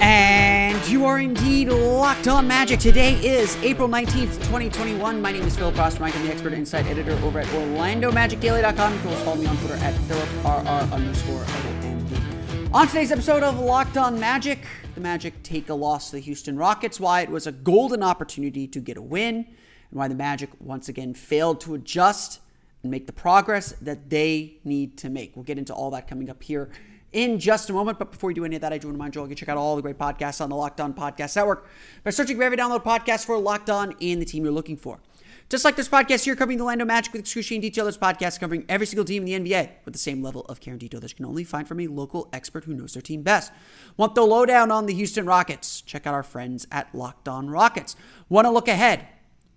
And you are indeed locked on magic. Today is April 19th, 2021. My name is Philip Rossman. I'm the expert insight editor over at OrlandoMagicDaily.com. You can also follow me on Twitter at PhilipRR underscore. On today's episode of Locked On Magic, the Magic take a loss to the Houston Rockets, why it was a golden opportunity to get a win, and why the Magic once again failed to adjust and make the progress that they need to make. We'll get into all that coming up here in just a moment. But before we do any of that, I do want to remind you all to check out all the great podcasts on the Locked On Podcast Network by searching for every download podcast for Locked On and the team you're looking for. Just like this podcast here covering the Orlando Magic with excruciating detail, this podcast covering every single team in the NBA with the same level of care and detail that you can only find from a local expert who knows their team best. Want the lowdown on the Houston Rockets? Check out our friends at Locked On Rockets. Want to look ahead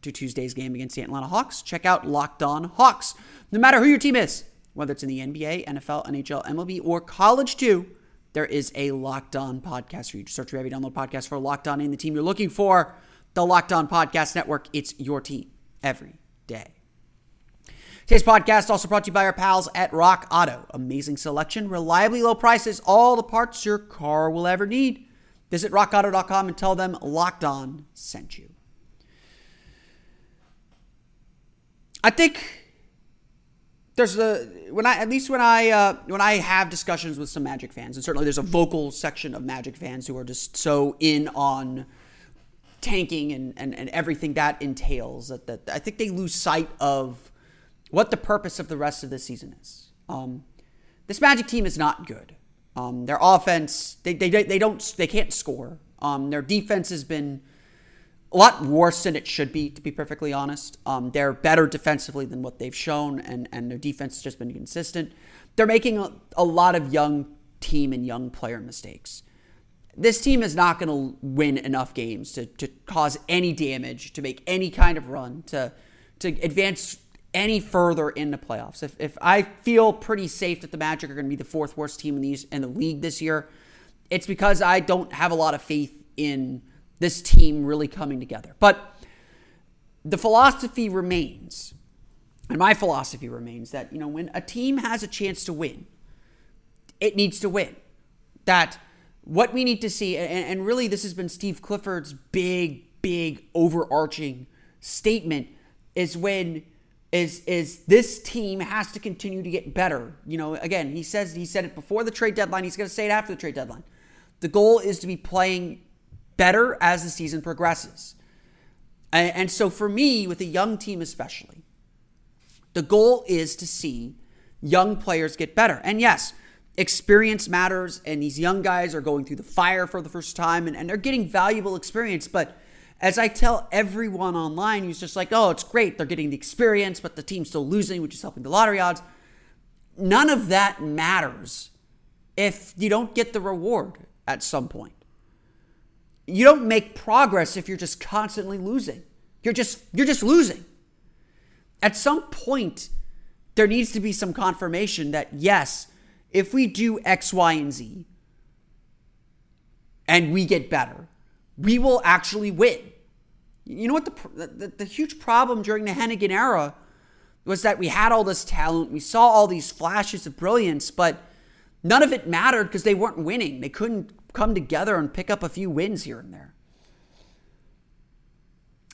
to Tuesday's game against the Atlanta Hawks? Check out Locked On Hawks. No matter who your team is, whether it's in the NBA, NFL, NHL, MLB, or college too, there is a Locked On podcast for you. Just search for every download podcast for Locked On and the team you're looking for. The Locked On Podcast Network. It's your team every day. Today's podcast also brought to you by our pals at Rock Auto. Amazing selection, reliably low prices, all the parts your car will ever need. Visit rockauto.com and tell them Locked On sent you. I think there's a when I at least when I uh, when I have discussions with some Magic fans, and certainly there's a vocal section of Magic fans who are just so in on tanking and, and, and everything that entails that, that I think they lose sight of what the purpose of the rest of the season is. Um, this Magic team is not good. Um, their offense, they, they, they don't they can't score. Um, their defense has been a lot worse than it should be, to be perfectly honest. Um, they're better defensively than what they've shown, and, and their defense has just been consistent. They're making a, a lot of young team and young player mistakes. This team is not going to win enough games to, to cause any damage, to make any kind of run, to, to advance any further in the playoffs. If, if I feel pretty safe that the Magic are going to be the fourth worst team in, these, in the league this year, it's because I don't have a lot of faith in this team really coming together. But the philosophy remains, and my philosophy remains that, you know, when a team has a chance to win, it needs to win. That what we need to see, and, and really this has been Steve Clifford's big, big overarching statement, is when is is this team has to continue to get better. You know, again, he says he said it before the trade deadline. He's going to say it after the trade deadline. The goal is to be playing better as the season progresses. And, so for me, with a young team especially, the goal is to see young players get better. And yes, experience matters, and these young guys are going through the fire for the first time and, and they're getting valuable experience. But as I tell everyone online who's just like, oh, it's great, they're getting the experience, but the team's still losing, which is helping the lottery odds. None of that matters if you don't get the reward at some point you don't make progress if you're just constantly losing. You're just you're just losing. At some point, there needs to be some confirmation that yes, if we do X, Y, and Z, and we get better, we will actually win. You know what the, the, the huge problem during the Hennigan era was that we had all this talent, we saw all these flashes of brilliance, but none of it mattered because they weren't winning. They couldn't come together and pick up a few wins here and there.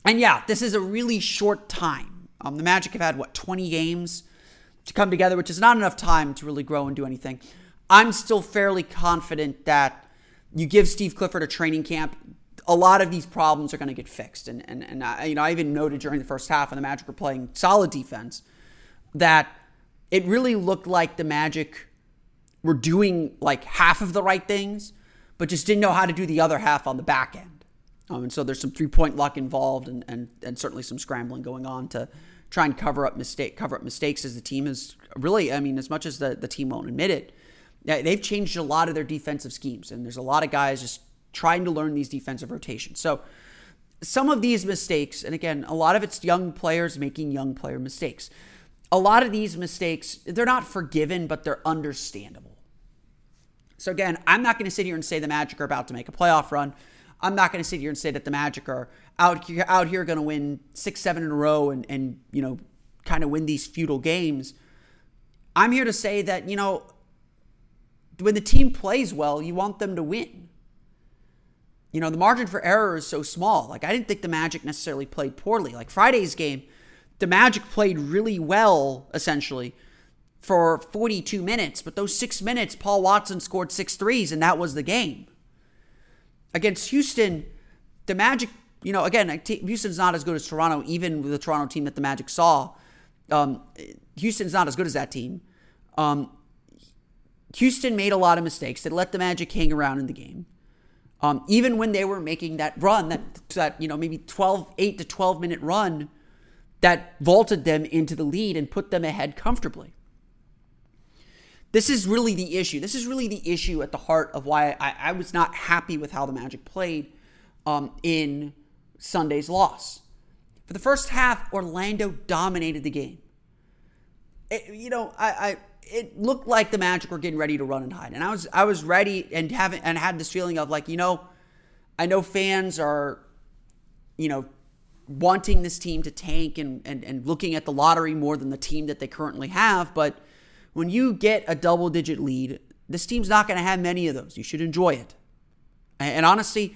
And yeah, this is a really short time. Um, the Magic have had what 20 games to come together, which is not enough time to really grow and do anything. I'm still fairly confident that you give Steve Clifford a training camp, a lot of these problems are going to get fixed. And and and I, you know, I even noted during the first half when the Magic were playing solid defense that it really looked like the Magic were doing like half of the right things, but just didn't know how to do the other half on the back end. Um, and so there's some three point luck involved, and, and and certainly some scrambling going on to try and cover up mistake cover up mistakes as the team is really. I mean, as much as the the team won't admit it, they've changed a lot of their defensive schemes, and there's a lot of guys just trying to learn these defensive rotations. So some of these mistakes, and again, a lot of it's young players making young player mistakes. A lot of these mistakes, they're not forgiven, but they're understandable. So again, I'm not going to sit here and say the Magic are about to make a playoff run. I'm not going to sit here and say that the Magic are out here out here going to win six, seven in a row and and you know kind of win these futile games. I'm here to say that you know when the team plays well, you want them to win. You know the margin for error is so small. Like I didn't think the Magic necessarily played poorly. Like Friday's game, the Magic played really well essentially for 42 minutes, but those six minutes, Paul Watson scored six threes, and that was the game. Against Houston, the Magic, you know, again, Houston's not as good as Toronto, even with the Toronto team that the Magic saw. Um, Houston's not as good as that team. Um, Houston made a lot of mistakes that let the Magic hang around in the game. Um, even when they were making that run, that that you know maybe 12, 8 to 12 minute run that vaulted them into the lead and put them ahead comfortably. This is really the issue. This is really the issue at the heart of why I, I was not happy with how the Magic played um, in Sunday's loss. For the first half, Orlando dominated the game. It, you know, I, I it looked like the Magic were getting ready to run and hide, and I was I was ready and having and had this feeling of like you know, I know fans are, you know, wanting this team to tank and and and looking at the lottery more than the team that they currently have, but when you get a double digit lead, this team's not going to have many of those. You should enjoy it. And honestly,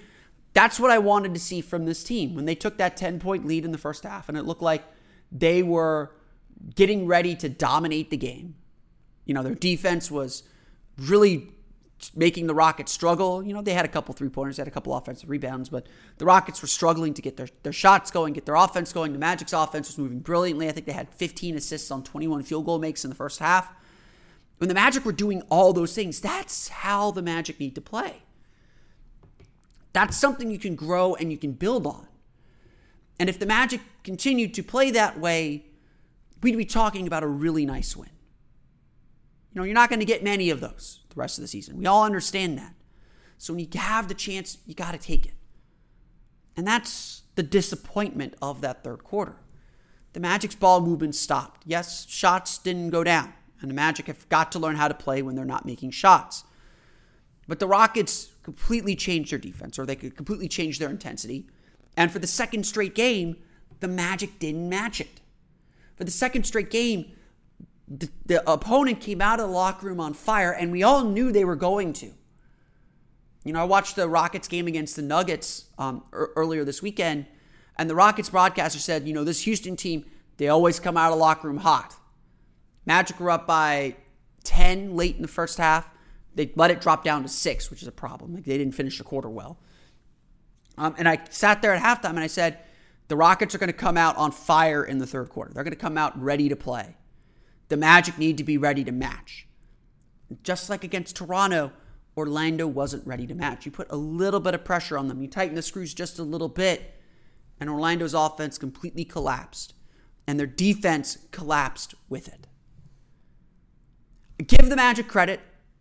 that's what I wanted to see from this team when they took that 10 point lead in the first half and it looked like they were getting ready to dominate the game. You know, their defense was really making the Rockets struggle. You know, they had a couple three pointers, had a couple offensive rebounds, but the Rockets were struggling to get their, their shots going, get their offense going. The Magic's offense was moving brilliantly. I think they had 15 assists on 21 field goal makes in the first half. When the Magic were doing all those things, that's how the Magic need to play. That's something you can grow and you can build on. And if the Magic continued to play that way, we'd be talking about a really nice win. You know, you're not going to get many of those the rest of the season. We all understand that. So when you have the chance, you got to take it. And that's the disappointment of that third quarter. The Magic's ball movement stopped. Yes, shots didn't go down. And the Magic have got to learn how to play when they're not making shots. But the Rockets completely changed their defense, or they could completely change their intensity. And for the second straight game, the Magic didn't match it. For the second straight game, the, the opponent came out of the locker room on fire, and we all knew they were going to. You know, I watched the Rockets game against the Nuggets um, earlier this weekend, and the Rockets broadcaster said, you know, this Houston team, they always come out of the locker room hot. Magic were up by 10 late in the first half. They let it drop down to six, which is a problem. Like they didn't finish the quarter well. Um, and I sat there at halftime and I said, the Rockets are going to come out on fire in the third quarter. They're going to come out ready to play. The Magic need to be ready to match. Just like against Toronto, Orlando wasn't ready to match. You put a little bit of pressure on them, you tighten the screws just a little bit, and Orlando's offense completely collapsed, and their defense collapsed with it give the Magic credit.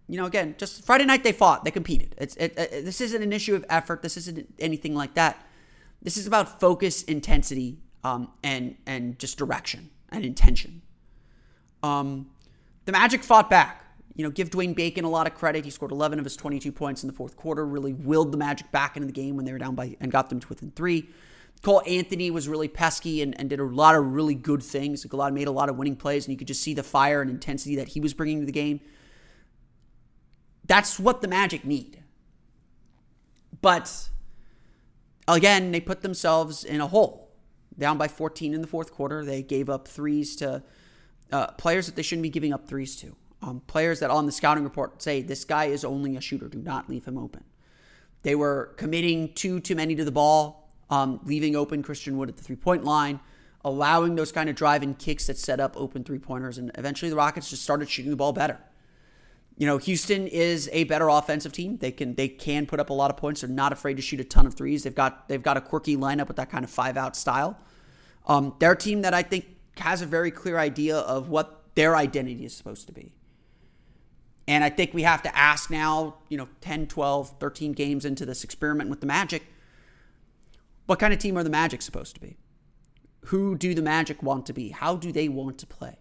you know, again, just Friday night they fought, they competed. It's it, it, this isn't an issue of effort. This isn't anything like that. This is about focus, intensity, um, and and just direction and intention. Um, the Magic fought back. You know, give Dwayne Bacon a lot of credit. He scored 11 of his 22 points in the fourth quarter. Really willed the Magic back into the game when they were down by and got them to within three. Cole Anthony was really pesky and, and did a lot of really good things. Like a lot made a lot of winning plays, and you could just see the fire and intensity that he was bringing to the game. That's what the Magic need. But again, they put themselves in a hole. Down by 14 in the fourth quarter. They gave up threes to uh, players that they shouldn't be giving up threes to. Um, players that on the scouting report say this guy is only a shooter. Do not leave him open. They were committing too too many to the ball, um, leaving open Christian Wood at the three point line, allowing those kind of drive and kicks that set up open three pointers, and eventually the Rockets just started shooting the ball better you know, Houston is a better offensive team. They can they can put up a lot of points. They're not afraid to shoot a ton of threes. They've got they've got a quirky lineup with that kind of five out style. Um, they're a team that I think has a very clear idea of what their identity is supposed to be. And I think we have to ask now, you know, 10, 12, 13 games into this experiment with the Magic, what kind of team are the Magic supposed to be? Who do the Magic want to be? How do they want to play?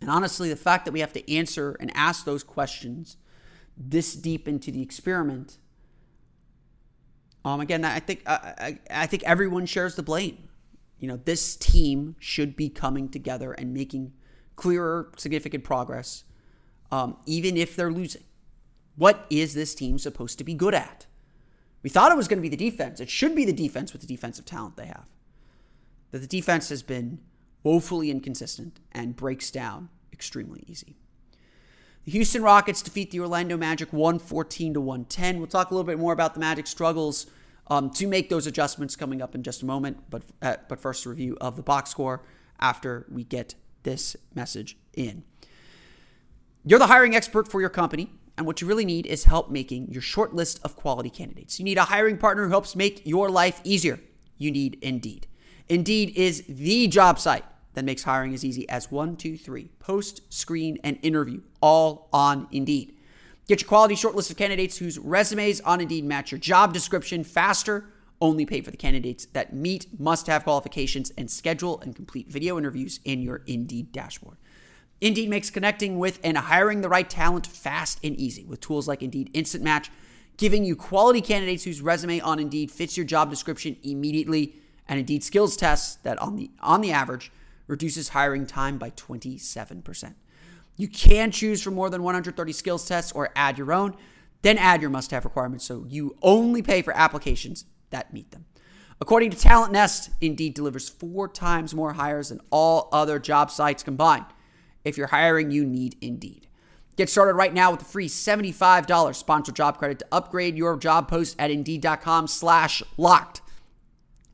And honestly, the fact that we have to answer and ask those questions this deep into the experiment, um, again, I think I, I think everyone shares the blame. You know, this team should be coming together and making clearer, significant progress, um, even if they're losing. What is this team supposed to be good at? We thought it was going to be the defense. It should be the defense with the defensive talent they have. That the defense has been woefully inconsistent, and breaks down extremely easy. The Houston Rockets defeat the Orlando Magic 114 to 110. We'll talk a little bit more about the Magic struggles um, to make those adjustments coming up in just a moment. But uh, but first, a review of the box score after we get this message in. You're the hiring expert for your company, and what you really need is help making your short list of quality candidates. You need a hiring partner who helps make your life easier. You need Indeed. Indeed is the job site that makes hiring as easy as one, two, three post, screen, and interview all on Indeed. Get your quality shortlist of candidates whose resumes on Indeed match your job description faster. Only pay for the candidates that meet must have qualifications and schedule and complete video interviews in your Indeed dashboard. Indeed makes connecting with and hiring the right talent fast and easy with tools like Indeed Instant Match, giving you quality candidates whose resume on Indeed fits your job description immediately, and Indeed skills tests that on the on the average reduces hiring time by 27%. You can choose from more than 130 skills tests or add your own, then add your must have requirements so you only pay for applications that meet them. According to Talent Nest, Indeed delivers four times more hires than all other job sites combined. If you're hiring, you need Indeed. Get started right now with a free $75 sponsored job credit to upgrade your job post at Indeed.com slash locked.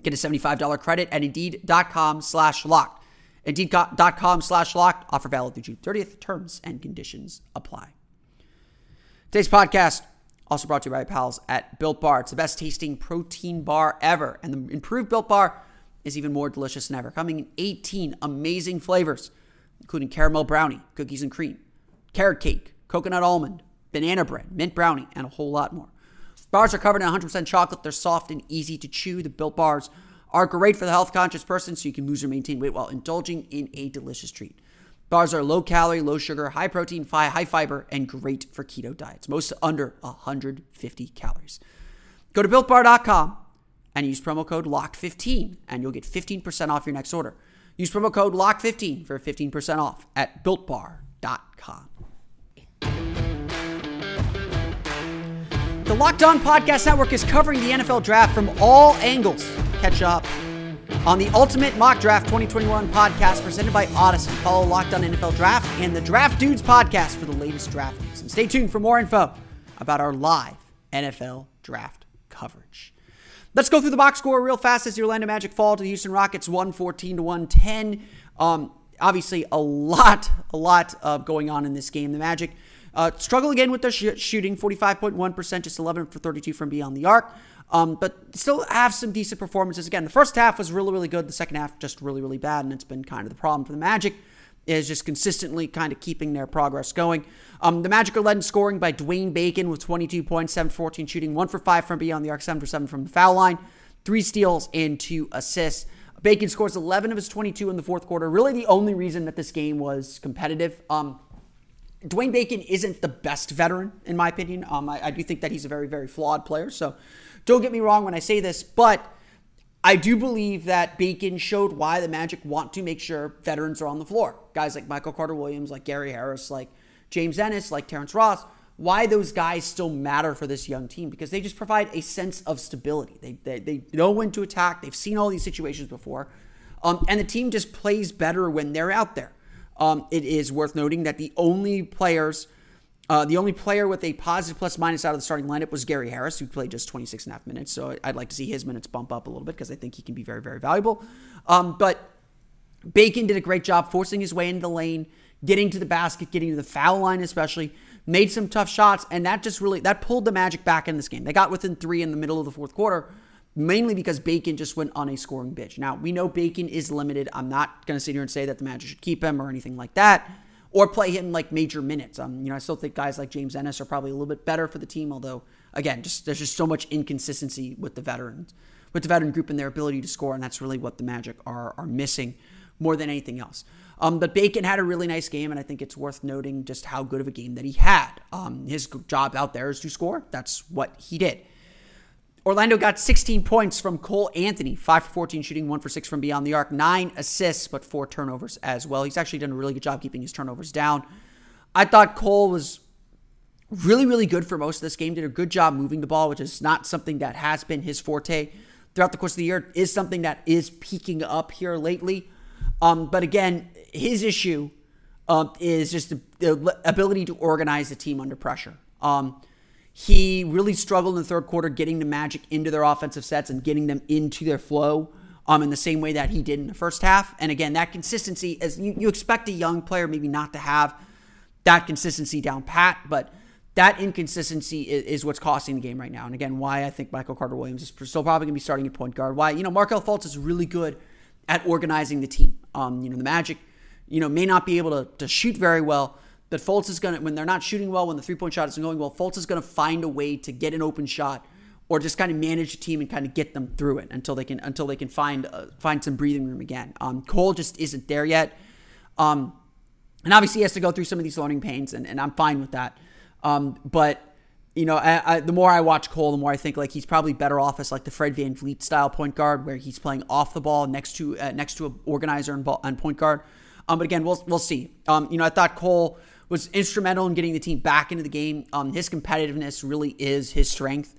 Get a $75 credit at Indeed.com slash locked. Indeed.com slash locked. Offer valid through June 30th. Terms and conditions apply. Today's podcast also brought to you by pals at Built Bar. It's the best tasting protein bar ever. And the improved Built Bar is even more delicious than ever, coming in 18 amazing flavors, including caramel brownie, cookies and cream, carrot cake, coconut almond, banana bread, mint brownie, and a whole lot more. Bars are covered in 100% chocolate. They're soft and easy to chew. The Built Bars are great for the health conscious person so you can lose or maintain weight while indulging in a delicious treat. Bars are low calorie, low sugar, high protein, high fiber, and great for keto diets. Most under 150 calories. Go to builtbar.com and use promo code LOCK15 and you'll get 15% off your next order. Use promo code LOCK15 for 15% off at builtbar.com. The Locked On Podcast Network is covering the NFL draft from all angles catch up on the Ultimate Mock Draft 2021 podcast presented by Audacy. Follow Locked On NFL Draft and the Draft Dudes podcast for the latest draft news. And stay tuned for more info about our live NFL draft coverage. Let's go through the box score real fast as the Orlando Magic fall to the Houston Rockets 114 to 110. Um, obviously, a lot, a lot uh, going on in this game. The Magic uh, struggle again with their sh- shooting 45.1%, just 11 for 32 from beyond the arc. Um, but still have some decent performances. Again, the first half was really, really good. The second half just really, really bad, and it's been kind of the problem for the Magic. Is just consistently kind of keeping their progress going. Um, the Magic are led in scoring by Dwayne Bacon with 22 points, 7 for 14 shooting, 1 for 5 from beyond the arc, 7 for 7 from the foul line, 3 steals, and 2 assists. Bacon scores 11 of his 22 in the fourth quarter. Really, the only reason that this game was competitive. Um, Dwayne Bacon isn't the best veteran, in my opinion. Um, I, I do think that he's a very, very flawed player. So don't get me wrong when I say this, but I do believe that Bacon showed why the Magic want to make sure veterans are on the floor. Guys like Michael Carter Williams, like Gary Harris, like James Ennis, like Terrence Ross, why those guys still matter for this young team because they just provide a sense of stability. They, they, they know when to attack, they've seen all these situations before, um, and the team just plays better when they're out there. Um, it is worth noting that the only players uh, the only player with a positive plus minus out of the starting lineup was Gary Harris, who played just 26 and a half minutes. So I'd like to see his minutes bump up a little bit because I think he can be very, very valuable. Um, but Bacon did a great job forcing his way into the lane, getting to the basket, getting to the foul line, especially. Made some tough shots, and that just really that pulled the Magic back in this game. They got within three in the middle of the fourth quarter, mainly because Bacon just went on a scoring bitch. Now we know Bacon is limited. I'm not going to sit here and say that the Magic should keep him or anything like that or play him like major minutes. Um, you know, I still think guys like James Ennis are probably a little bit better for the team, although again, just there's just so much inconsistency with the veterans, with the veteran group and their ability to score, and that's really what the Magic are are missing more than anything else. Um, but Bacon had a really nice game, and I think it's worth noting just how good of a game that he had. Um, his job out there is to score. That's what he did. Orlando got 16 points from Cole Anthony, 5 for 14 shooting, 1 for 6 from beyond the arc, 9 assists, but 4 turnovers as well. He's actually done a really good job keeping his turnovers down. I thought Cole was really, really good for most of this game, did a good job moving the ball, which is not something that has been his forte throughout the course of the year, is something that is peaking up here lately. Um, but again, his issue um, is just the, the, ability to organize the team under pressure. Um, he really struggled in the third quarter getting the Magic into their offensive sets and getting them into their flow um, in the same way that he did in the first half. And again, that consistency, as you, you expect a young player maybe not to have that consistency down pat, but that inconsistency is, is, what's costing the game right now. And again, why I think Michael Carter Williams is still probably going to be starting at point guard. Why, you know, Markelle Fultz is really good at organizing the team. Um, you know, the Magic, you know, may not be able to, to shoot very well, that Fultz is going to, when they're not shooting well, when the three point shot isn't going well, Fultz is going to find a way to get an open shot or just kind of manage the team and kind of get them through it until they can until they can find uh, find some breathing room again. Um, Cole just isn't there yet, um, and obviously he has to go through some of these learning pains, and, and I'm fine with that. Um, but you know, I, I, the more I watch Cole, the more I think like he's probably better off as like the Fred VanVleet style point guard, where he's playing off the ball next to uh, next to an organizer and, ball, and point guard. Um, but again, we'll we'll see. Um, you know, I thought Cole was instrumental in getting the team back into the game. Um, his competitiveness really is his strength.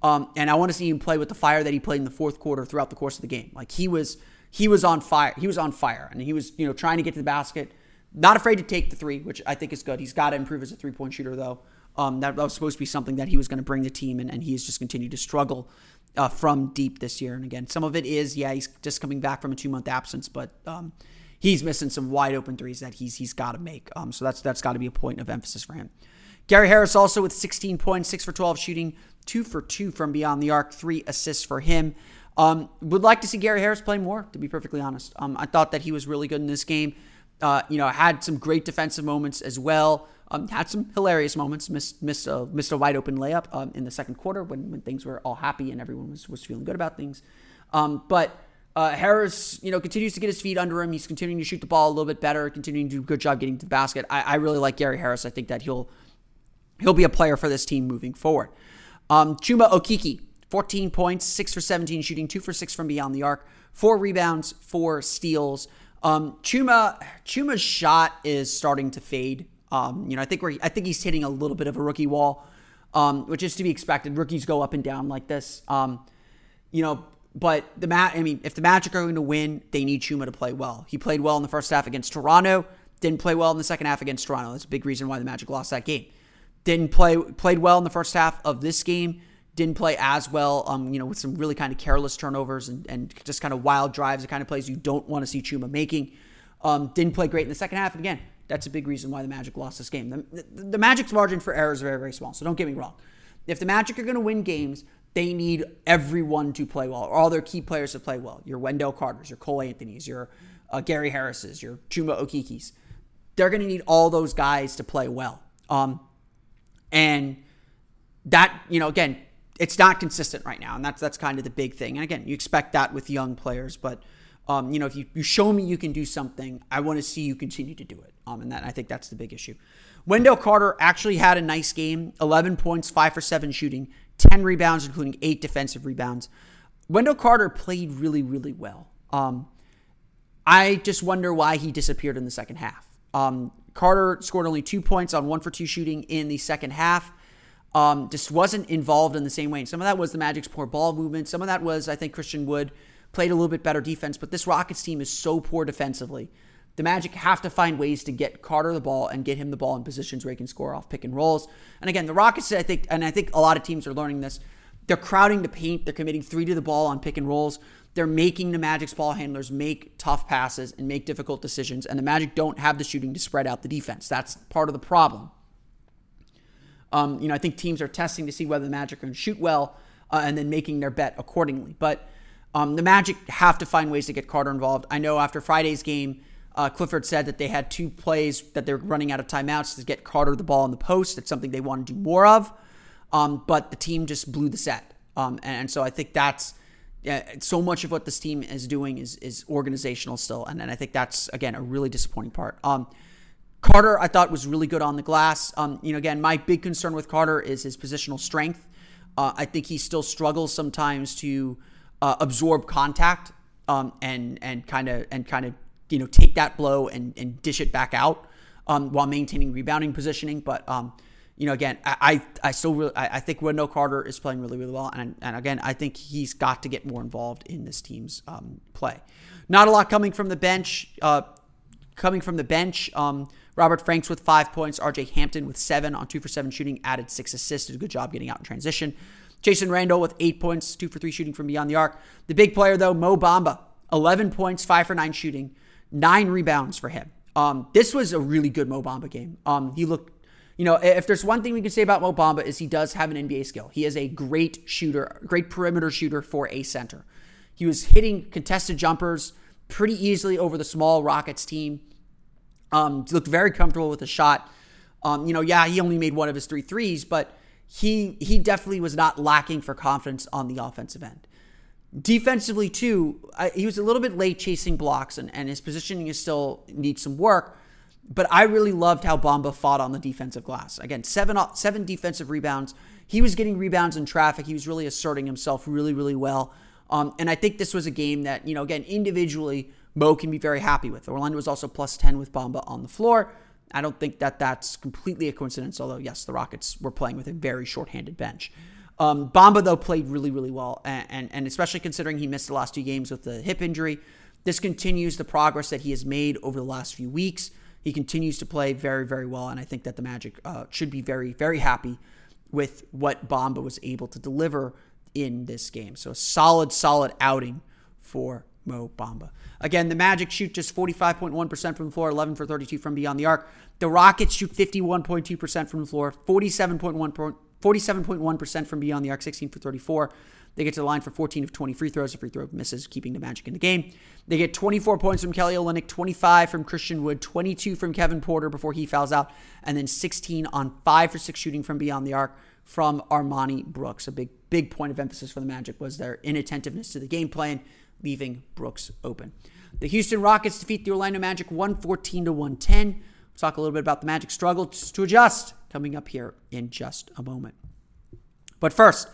Um, and I want to see him play with the fire that he played in the fourth quarter throughout the course of the game. Like he was, he was on fire. He was on fire, and he was, you know, trying to get to the basket. Not afraid to take the three, which I think is good. He's got to improve as a three point shooter, though. Um, that, that, was supposed to be something that he was going to bring the team, and, and he has just continued to struggle uh, from deep this year. And again, some of it is, yeah, he's just coming back from a two month absence, but um, he's missing some wide open threes that he's he's got to make. Um, so that's that's got to be a point of emphasis for him. Gary Harris also with 16 points, six for 12 shooting, two for two from beyond the arc, three assists for him. Um, would like to see Gary Harris play more, to be perfectly honest. Um, I thought that he was really good in this game. Uh, you know, had some great defensive moments as well. Um, had some hilarious moments. Missed missed a, missed a wide open layup um, in the second quarter when, when things were all happy and everyone was was feeling good about things. Um, but uh, Harris, you know, continues to get his feet under him. He's continuing to shoot the ball a little bit better, continuing to do a good job getting to the basket. I, I really like Gary Harris. I think that he'll he'll be a player for this team moving forward. Um, Chuma Okeke, 14 points, 6 for 17 shooting, 2 for 6 from beyond the arc, 4 rebounds, 4 steals. Um, Chuma Chuma's shot is starting to fade. Um, you know, I think we're I think he's hitting a little bit of a rookie wall, um, which is to be expected. Rookies go up and down like this. Um, you know, but the Ma- I mean, if the Magic are going to win, they need Chuma to play well. He played well in the first half against Toronto. Didn't play well in the second half against Toronto. That's a big reason why the Magic lost that game. Didn't play played well in the first half of this game. Didn't play as well. Um, you know, with some really kind of careless turnovers and, and just kind of wild drives, the kind of plays you don't want to see Chuma making. Um, didn't play great in the second half. And again, that's a big reason why the Magic lost this game. The, the, the Magic's margin for error is very, very small. So don't get me wrong. If the Magic are going to win games, they need everyone to play well, or all their key players to play well. Your Wendell Carters, your Cole Anthony's, your uh, Gary Harris's, your Chuma Okeke's. they're going to need all those guys to play well. Um, and that, you know, again, it's not consistent right now, and that's that's kind of the big thing. And again, you expect that with young players, but um, you know, if you, you show me you can do something, I want to see you continue to do it. Um, and that I think that's the big issue. Wendell Carter actually had a nice game 11 points, 5 for 7 shooting, 10 rebounds, including 8 defensive rebounds. Wendell Carter played really, really well. Um, I just wonder why he disappeared in the second half. Um, Carter scored only two points on one for two shooting in the second half. Um, just wasn't involved in the same way. And some of that was the Magic's poor ball movement. Some of that was, I think, Christian Wood played a little bit better defense. But this Rockets team is so poor defensively the Magic have to find ways to get Carter the ball and get him the ball in positions where he can score off pick and rolls. And again, the Rockets, I think, and I think a lot of teams are learning this. They're crowding the paint. They're committing three to the ball on pick and rolls. They're making the Magic's ball handlers make tough passes and make difficult decisions. And the Magic don't have the shooting to spread out the defense. That's part of the problem. Um, you know, I think teams are testing to see whether the Magic can shoot well uh, and then making their bet accordingly. But um, the Magic have to find ways to get Carter involved. I know after Friday's game, uh, Clifford said that they had two plays that they're running out of timeouts to get Carter the ball in the post. That's something they want to do more of. Um, but the team just blew the set. Um, and, and, so I think that's so much of what this team is doing is is organizational still. And, and I think that's, again, a really disappointing part. Um, Carter, I thought, was really good on the glass. Um, you know, again, my big concern with Carter is his positional strength. Uh, I think he still struggles sometimes to uh, absorb contact um, and and kind of and kind of you know, take that blow and, and dish it back out um, while maintaining rebounding positioning. But, um, you know, again, I, I, I still really, I, I think Wendell Carter is playing really, really well. And, and again, I think he's got to get more involved in this team's um, play. Not a lot coming from the bench. Uh, coming from the bench, um, Robert Franks with five points, RJ Hampton with seven on two for seven shooting, added six assists, did a good job getting out in transition. Chasson Randle with eight points, two for three shooting from beyond the arc. The big player, though, Mo Bamba, 11 points, five for nine shooting, nine rebounds for him. Um, this was a really good Mo Bamba game. Um, he looked, you know, if there's one thing we can say about Mo Bamba is he does have an NBA skill. He is a great shooter, great perimeter shooter for a center. He was hitting contested jumpers pretty easily over the small Rockets team. Um, looked very comfortable with the shot. Um, you know, yeah, he only made one of his three threes, but he he definitely was not lacking for confidence on the offensive end. Defensively, too, I, he was a little bit late chasing blocks, and, and his positioning is still needs some work. But I really loved how Bamba fought on the defensive glass. Again, seven seven defensive rebounds. He was getting rebounds in traffic. He was really asserting himself really, really well. Um, and I think this was a game that, you know, again, individually, Mo can be very happy with. Orlando was also plus 10 with Bamba on the floor. I don't think that that's completely a coincidence, although, yes, the Rockets were playing with a very short-handed bench. Um, Bamba though played really really well, and, and, and especially considering he missed the last two games with the hip injury, this continues the progress that he has made over the last few weeks. He continues to play very very well, and I think that the Magic uh, should be very very happy with what Bamba was able to deliver in this game. So a solid solid outing for Mo Bamba. Again, the Magic shoot just 45.1% from the floor, 11 for 32 from beyond the arc. The Rockets shoot 51.2% from the floor, 47.1 47.1% from beyond the arc, 16 for 34. They get to the line for 14 of 20 free throws. A free throw misses, keeping the Magic in the game. They get 24 points from Kelly Olynyk, 25 from Christian Wood, 22 from Kevin Porter before he fouls out, and then 16 on 5 for 6 shooting from beyond the arc from Armoni Brooks. A big, big point of emphasis for the Magic was their inattentiveness to the game plan, leaving Brooks open. The Houston Rockets defeat the Orlando Magic 114 to 110. We'll talk a little bit about the Magic struggle to adjust coming up here in just a moment. But first,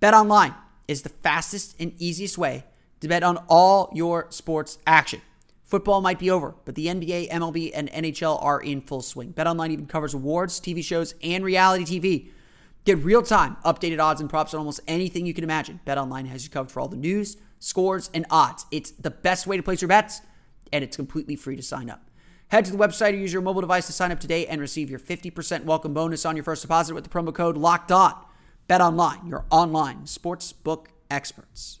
Bet Online is the fastest and easiest way to bet on all your sports action. Football might be over, but the NBA, MLB, and NHL are in full swing. BetOnline even covers awards, TV shows, and reality TV. Get real-time, updated odds and props on almost anything you can imagine. BetOnline has you covered for all the news, scores, and odds. It's the best way to place your bets, and it's completely free to sign up. Head to the website or use your mobile device to sign up today and receive your 50% welcome bonus on your first deposit with the promo code LOCKED. Bet online, your online sportsbook experts.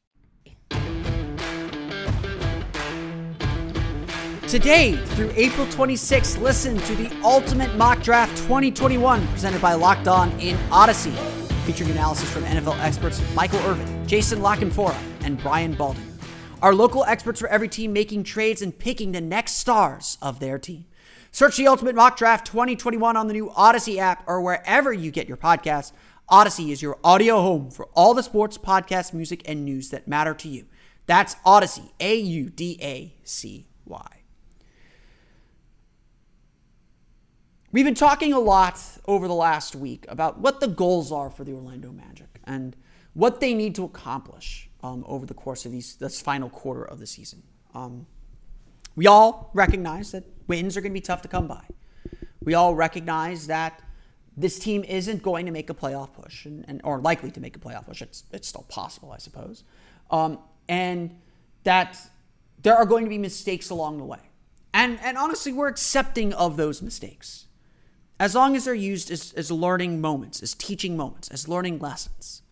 Today through April 26th, listen to the Ultimate Mock Draft 2021 presented by Locked On in Audacy, featuring analysis from NFL experts Michael Irvin, Jason La Canfora, and Brian Baldinger. Our local experts for every team making trades and picking the next stars of their team. Search the Ultimate Mock Draft 2021 on the new Audacy app or wherever you get your podcasts. Audacy is your audio home for all the sports, podcasts, music, and news that matter to you. That's Audacy, A U D A C Y. We've been talking a lot over the last week about what the goals are for the Orlando Magic and what they need to accomplish um, over the course of these this final quarter of the season. Um, we all recognize that wins are going to be tough to come by. We all recognize that this team isn't going to make a playoff push, and, and or likely to make a playoff push. It's it's still possible, I suppose, um, and that there are going to be mistakes along the way. And and honestly, we're accepting of those mistakes as long as they're used as, as learning moments, as teaching moments, as learning lessons.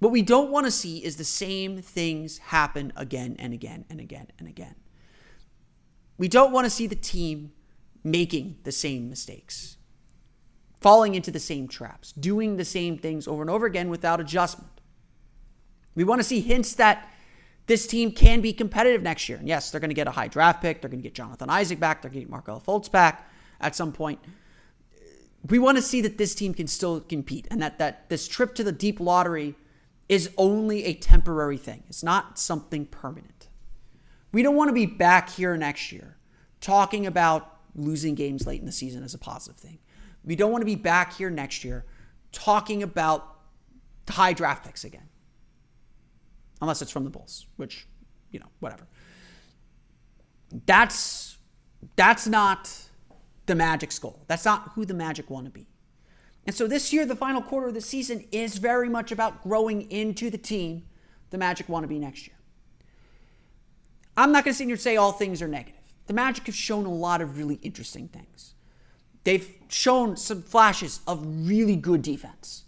What we don't want to see is the same things happen again and again and again and again. We don't want to see the team making the same mistakes, falling into the same traps, doing the same things over and over again without adjustment. We want to see hints that this team can be competitive next year. And yes, they're going to get a high draft pick. They're going to get Jonathan Isaac back. They're going to get Markelle Fultz back at some point we want to see that this team can still compete and that, that this trip to the deep lottery is only a temporary thing. It's not something permanent. We don't want to be back here next year talking about losing games late in the season as a positive thing. We don't want to be back here next year talking about high draft picks again. Unless it's from the Bulls, which, you know, whatever. That's that's not the Magic's goal. That's not who the Magic want to be. And so this year, the final quarter of the season is very much about growing into the team the Magic want to be next year. I'm not going to sit here and say all things are negative. The Magic have shown a lot of really interesting things. They've shown some flashes of really good defense.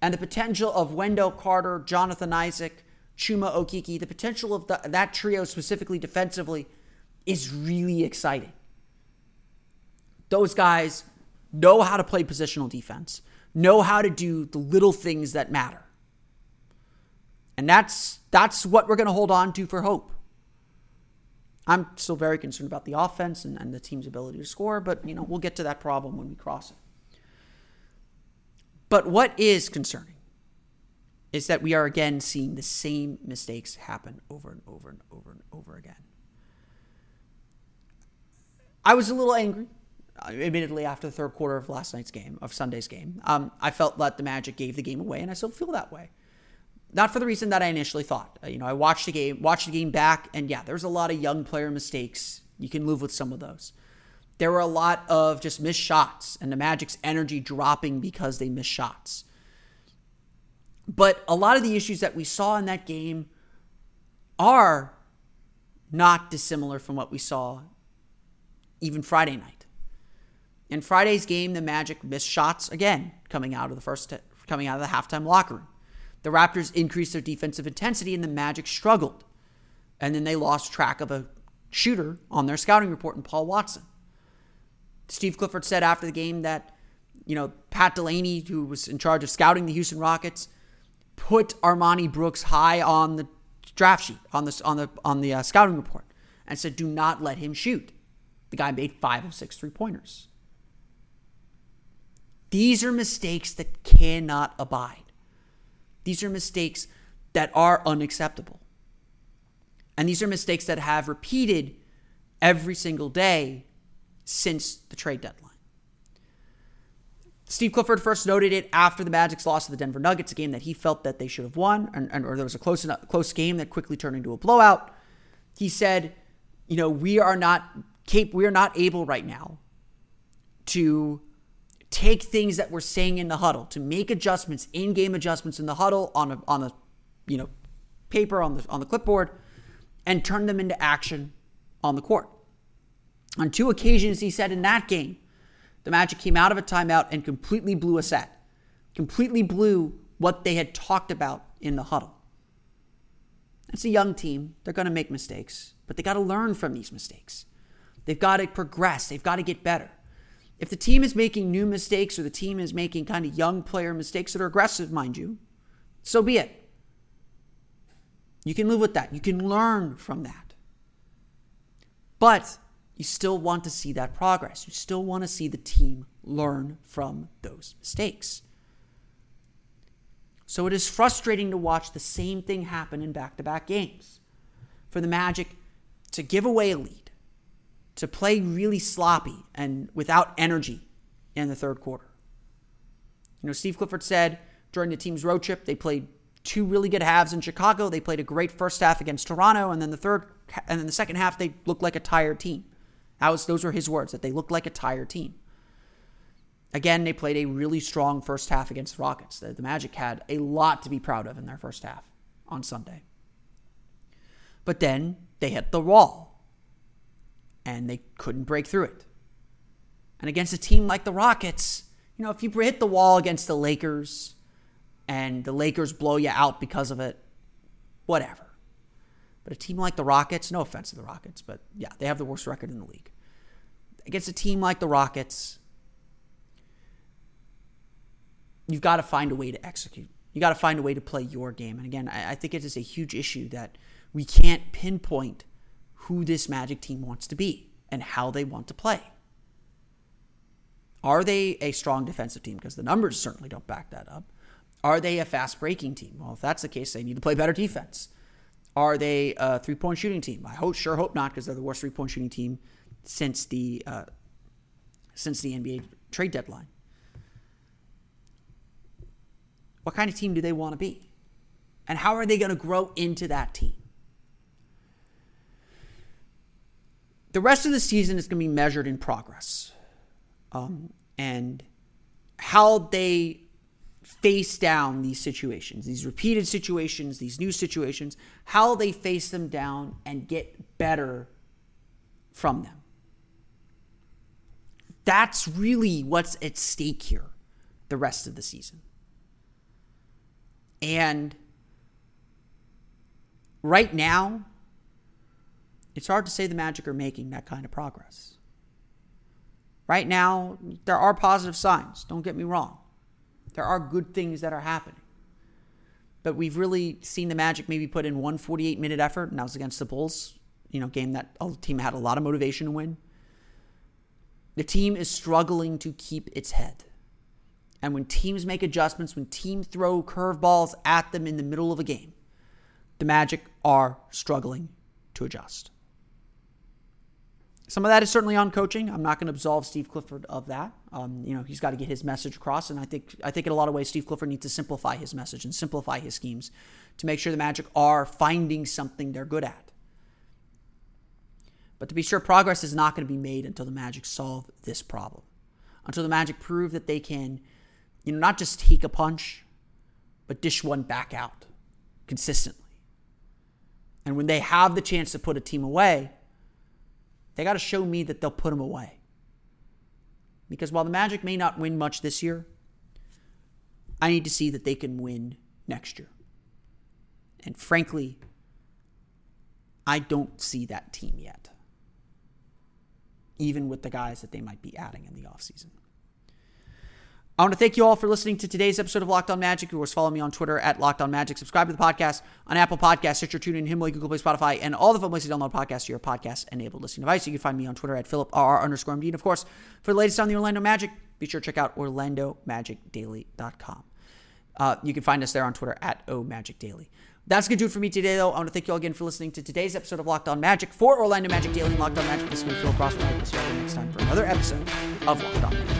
And the potential of Wendell Carter, Jonathan Isaac, Chuma Okeke, the potential of the, that trio specifically defensively is really exciting. Those guys know how to play positional defense, know how to do the little things that matter. And that's that's what we're going to hold on to for hope. I'm still very concerned about the offense and, and the team's ability to score, but you know, we'll get to that problem when we cross it. But what is concerning is that we are again seeing the same mistakes happen over and over and over and over again. I was a little angry admittedly after the third quarter of last night's game, of Sunday's game. Um, I felt that the Magic gave the game away, and I still feel that way. Not for the reason that I initially thought. Uh, you know, I watched the game, watched the game back, and yeah, there's a lot of young player mistakes. You can live with some of those. There were a lot of just missed shots, and the Magic's energy dropping because they missed shots. But a lot of the issues that we saw in that game are not dissimilar from what we saw even Friday night. In Friday's game, the Magic missed shots again coming out of the first coming out of the halftime locker room. The Raptors increased their defensive intensity and the Magic struggled. And then they lost track of a shooter on their scouting report in Paul Watson. Steve Clifford said after the game that, you know, Pat Delany, who was in charge of scouting the Houston Rockets, put Armoni Brooks high on the draft sheet, on the, on the, on the uh, scouting report, and said, do not let him shoot. The guy made five of six three pointers. These are mistakes that cannot abide. These are mistakes that are unacceptable. And these are mistakes that have repeated every single day since the trade deadline. Steve Clifford first noted it after the Magic's loss to the Denver Nuggets, a game that he felt that they should have won, and, and, or there was a close enough, close game that quickly turned into a blowout. He said, "You know, we are not cap- we are not able right now to take things that we're saying in the huddle, to make adjustments, in-game adjustments in the huddle on a on a you know paper on the on the clipboard, and turn them into action on the court." On two occasions, he said in that game the Magic came out of a timeout and completely blew a set, completely blew what they had talked about in the huddle. It's a young team. They're going to make mistakes, but they got to learn from these mistakes. They've got to progress, they've got to get better. If the team is making new mistakes or the team is making kind of young player mistakes that are aggressive, mind you, so be it. You can live with that. You can learn from that. But you still want to see that progress. You still want to see the team learn from those mistakes. So it is frustrating to watch the same thing happen in back to back games. For the Magic to give away a lead, to play really sloppy and without energy in the third quarter. You know, Steve Clifford said during the team's road trip, they played two really good halves in Chicago. They played a great first half against Toronto, and then the third and then the second half they looked like a tired team. That was, those were his words, that they looked like a tired team. Again, they played a really strong first half against the Rockets. The, the Magic had a lot to be proud of in their first half on Sunday. But then they hit the wall and they couldn't break through it. And against a team like the Rockets, you know, if you hit the wall against the Lakers and the Lakers blow you out because of it, whatever. But a team like the Rockets, no offense to the Rockets, but yeah, they have the worst record in the league. Against a team like the Rockets, you've got to find a way to execute. You got to find a way to play your game. And again, I, I think it is a huge issue that we can't pinpoint who this Magic team wants to be and how they want to play. Are they a strong defensive team? Because the numbers certainly don't back that up. Are they a fast breaking team? Well, if that's the case, they need to play better defense. Are they a three point shooting team? I hope, sure hope not, because they're the worst three point shooting team since the uh, since the NBA trade deadline. What kind of team do they want to be? And how are they going to grow into that team? The rest of the season is going to be measured in progress um, and how they face down these situations, these repeated situations, these new situations, how they face them down and get better from them. That's really what's at stake here the rest of the season. And right now, it's hard to say the Magic are making that kind of progress. Right now, there are positive signs, don't get me wrong. There are good things that are happening. But we've really seen the Magic maybe put in one 48 minute effort, and that was against the Bulls, you know, game that the team had a lot of motivation to win. The team is struggling to keep its head. And when teams make adjustments, when teams throw curveballs at them in the middle of a game, the Magic are struggling to adjust. Some of that is certainly on coaching. I'm not going to absolve Steve Clifford of that. Um, you know, he's got to get his message across, and I think I think in a lot of ways, Steve Clifford needs to simplify his message and simplify his schemes to make sure the Magic are finding something they're good at. But to be sure, progress is not going to be made until the Magic solve this problem, until the Magic prove that they can, you know, not just take a punch, but dish one back out consistently. And when they have the chance to put a team away they got to show me that they'll put them away. Because while the Magic may not win much this year, I need to see that they can win next year. And frankly, I don't see that team yet, even with the guys that they might be adding in the offseason. I want to thank you all for listening to today's episode of Locked On Magic. Of course, follow me on Twitter at Locked On Magic. Subscribe to the podcast on Apple Podcasts, Stitcher, TuneIn, Himalaya, Google Play, Spotify, and all the fun places to download podcasts to your podcast-enabled listening device. You can find me on Twitter at PhilipRR underscore MD. And of course, for the latest on the Orlando Magic, be sure to check out OrlandoMagicDaily.com. Uh, you can find us there on Twitter at OMagicDaily. That's going to do it for me today, though. I want to thank you all again for listening to today's episode of Locked On Magic for Orlando Magic Daily and Locked On Magic. This has been Phil Cross. We'll see you next time for another episode of Locked On Magic.